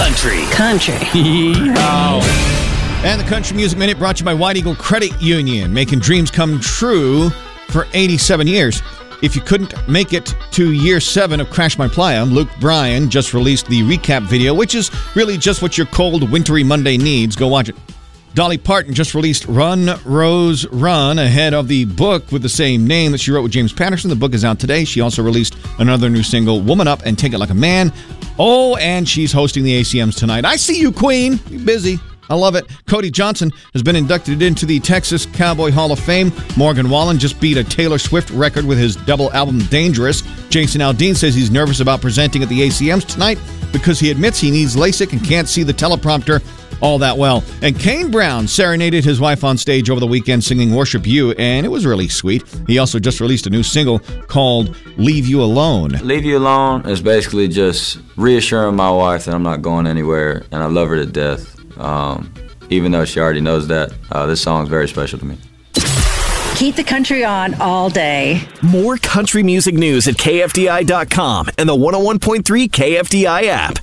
country. Country. Oh. And the Country Music Minute brought to you by White Eagle Credit Union, making dreams come true for 87 years. If you couldn't make it to year seven of Crash My Playa, Luke Bryan just released the recap video, which is really just what your cold, wintry Monday needs. Go watch it. Dolly Parton just released Run, Rose, Run ahead of the book with the same name that she wrote with James Patterson. The book is out today. She also released another new single, Woman Up and Take It Like a Man. Oh, and she's hosting the ACMs tonight. I see you, Queen. You're busy. I love it. Cody Johnson has been inducted into the Texas Cowboy Hall of Fame. Morgan Wallen just beat a Taylor Swift record with his double album Dangerous. Jason Aldean says he's nervous about presenting at the ACMs tonight because he admits he needs LASIK and can't see the teleprompter all that well. And Kane Brown serenaded his wife on stage over the weekend singing Worship You, and it was really sweet. He also just released a new single called Leave You Alone. Leave You Alone is basically just reassuring my wife that I'm not going anywhere and I love her to death. Um, even though she already knows that, uh, this song is very special to me. Keep the country on all day. More country music news at KFDI.com and the 101.3 KFDI app.